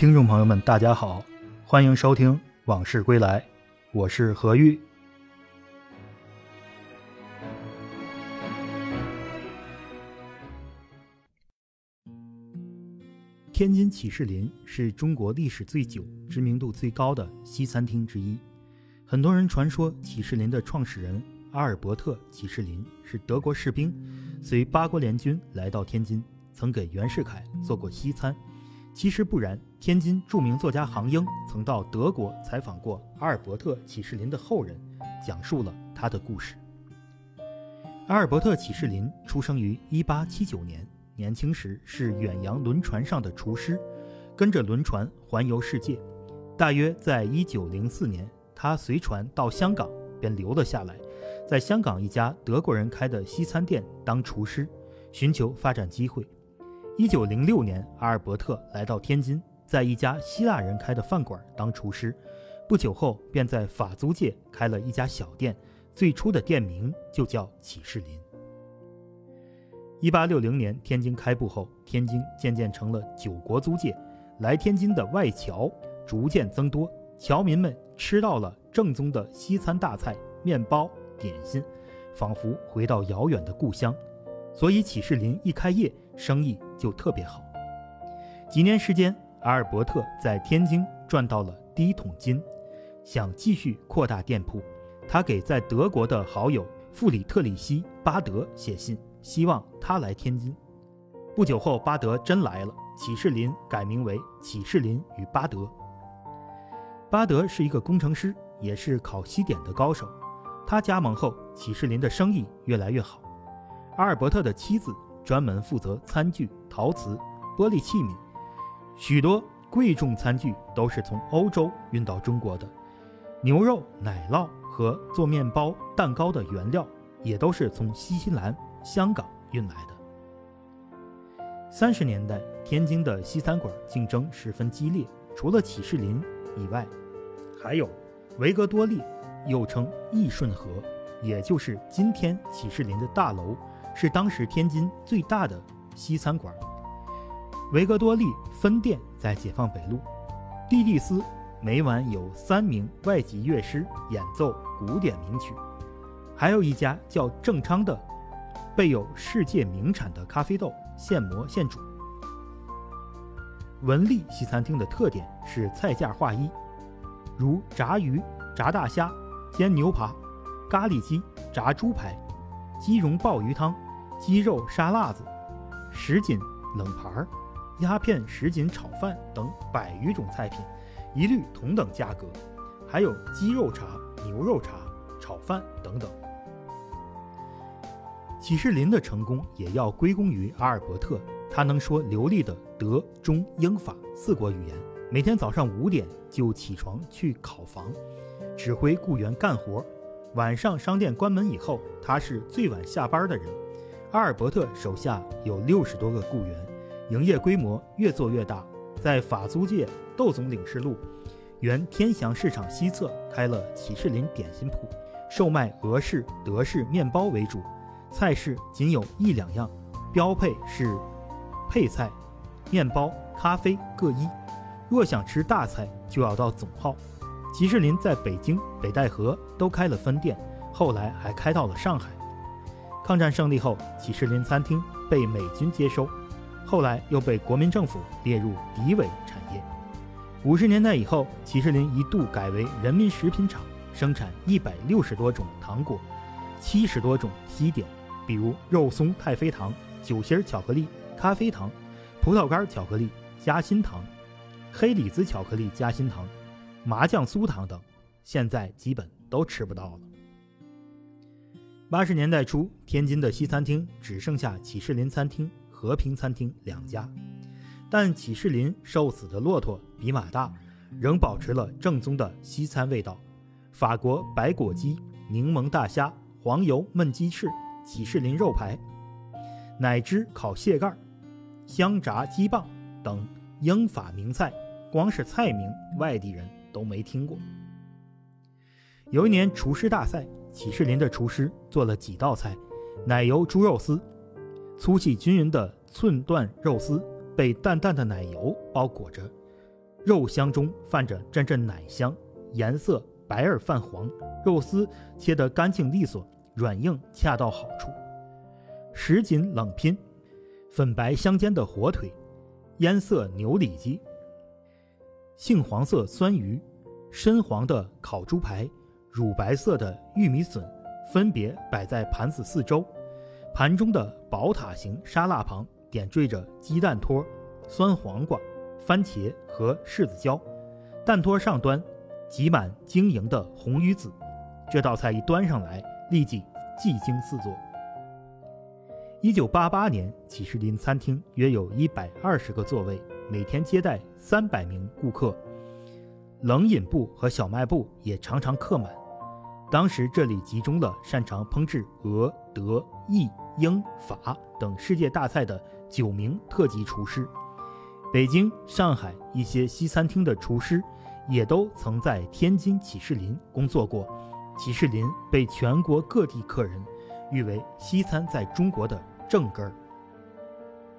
听众朋友们，大家好，欢迎收听《往事归来》，我是何玉。天津启士林是中国历史最久、知名度最高的西餐厅之一。很多人传说启士林的创始人阿尔伯特·启士林是德国士兵，随八国联军来到天津，曾给袁世凯做过西餐。其实不然，天津著名作家杭英曾到德国采访过阿尔伯特·启士林的后人，讲述了他的故事。阿尔伯特·启士林出生于1879年，年轻时是远洋轮船上的厨师，跟着轮船环游世界。大约在1904年，他随船到香港，便留了下来，在香港一家德国人开的西餐店当厨师，寻求发展机会。一九零六年，阿尔伯特来到天津，在一家希腊人开的饭馆当厨师。不久后，便在法租界开了一家小店，最初的店名就叫启士林。一八六零年，天津开埠后，天津渐渐成了九国租界，来天津的外侨逐渐增多，侨民们吃到了正宗的西餐大菜、面包、点心，仿佛回到遥远的故乡。所以启士林一开业，生意就特别好。几年时间，阿尔伯特在天津赚到了第一桶金，想继续扩大店铺。他给在德国的好友弗里特里希·巴德写信，希望他来天津。不久后，巴德真来了，启士林改名为启士林与巴德。巴德是一个工程师，也是烤西点的高手。他加盟后，启士林的生意越来越好。阿尔伯特的妻子专门负责餐具、陶瓷、玻璃器皿，许多贵重餐具都是从欧洲运到中国的。牛肉、奶酪和做面包、蛋糕的原料也都是从新西兰、香港运来的。三十年代，天津的西餐馆竞争十分激烈，除了启士林以外，还有维格多利，又称益顺和，也就是今天启士林的大楼。是当时天津最大的西餐馆。维格多利分店在解放北路。蒂蒂斯每晚有三名外籍乐师演奏古典名曲。还有一家叫正昌的，备有世界名产的咖啡豆，现磨现煮。文丽西餐厅的特点是菜价划一，如炸鱼、炸大虾、煎牛扒、咖喱鸡、炸猪排。鸡蓉鲍鱼汤、鸡肉沙拉子、什锦冷盘儿、鸦片什锦炒饭等百余种菜品，一律同等价格。还有鸡肉茶、牛肉茶、炒饭等等。启士林的成功也要归功于阿尔伯特，他能说流利的德、中、英、法四国语言，每天早上五点就起床去烤房，指挥雇员干活。晚上商店关门以后，他是最晚下班的人。阿尔伯特手下有六十多个雇员，营业规模越做越大。在法租界窦总领事路原天祥市场西侧开了启士林点心铺，售卖俄式、德式面包为主，菜式仅有一两样，标配是配菜、面包、咖啡各一。若想吃大菜，就要到总号。骑士林在北京、北戴河都开了分店，后来还开到了上海。抗战胜利后，启士林餐厅被美军接收，后来又被国民政府列入敌伪产业。五十年代以后，启士林一度改为人民食品厂，生产一百六十多种糖果，七十多种西点，比如肉松太妃糖、酒心巧克力、咖啡糖、葡萄干巧克力、夹心糖、黑李子巧克力夹心糖。麻酱酥糖等，现在基本都吃不到了。八十年代初，天津的西餐厅只剩下启士林餐厅、和平餐厅两家，但启士林瘦死的骆驼比马大，仍保持了正宗的西餐味道。法国白果鸡、柠檬大虾、黄油焖鸡翅、启士林肉排、奶汁烤蟹盖、香炸鸡棒等英法名菜，光是菜名，外地人。都没听过。有一年厨师大赛，启士林的厨师做了几道菜：奶油猪肉丝，粗细均匀的寸段肉丝被淡淡的奶油包裹着，肉香中泛着阵阵奶香，颜色白而泛黄，肉丝切得干净利索，软硬恰到好处。什锦冷拼，粉白相间的火腿，烟色牛里脊，杏黄色酸鱼，深黄的烤猪排，乳白色的玉米笋，分别摆在盘子四周。盘中的宝塔形沙拉旁点缀着鸡蛋托、酸黄瓜、番茄和柿子椒，蛋托上端挤满晶莹的红鱼子。这道菜一端上来，立即技惊四座。一九八八年，启士林餐厅约有一百二十个座位，每天接待三百名顾客，冷饮部和小卖部也常常客满。当时这里集中了擅长烹制俄、德、意、英、法等世界大菜的九名特级厨师。北京、上海一些西餐厅的厨师也都曾在天津启士林工作过。启士林被全国各地客人誉为西餐在中国的。正根儿。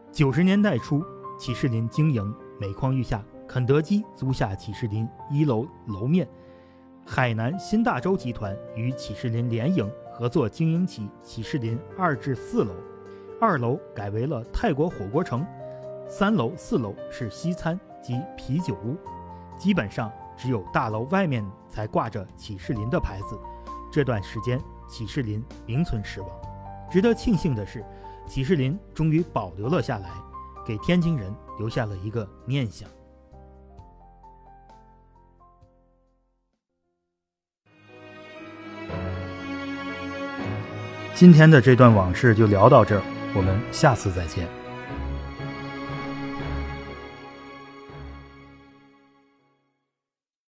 九十年代初，启士林经营每况愈下，肯德基租下启士林一楼楼面，海南新大洲集团与启士林联营合作经营起启士林二至四楼，二楼改为了泰国火锅城，三楼、四楼是西餐及啤酒屋，基本上只有大楼外面才挂着启士林的牌子。这段时间，启士林名存实亡。值得庆幸的是。启士林终于保留了下来，给天津人留下了一个念想。今天的这段往事就聊到这儿，我们下次再见。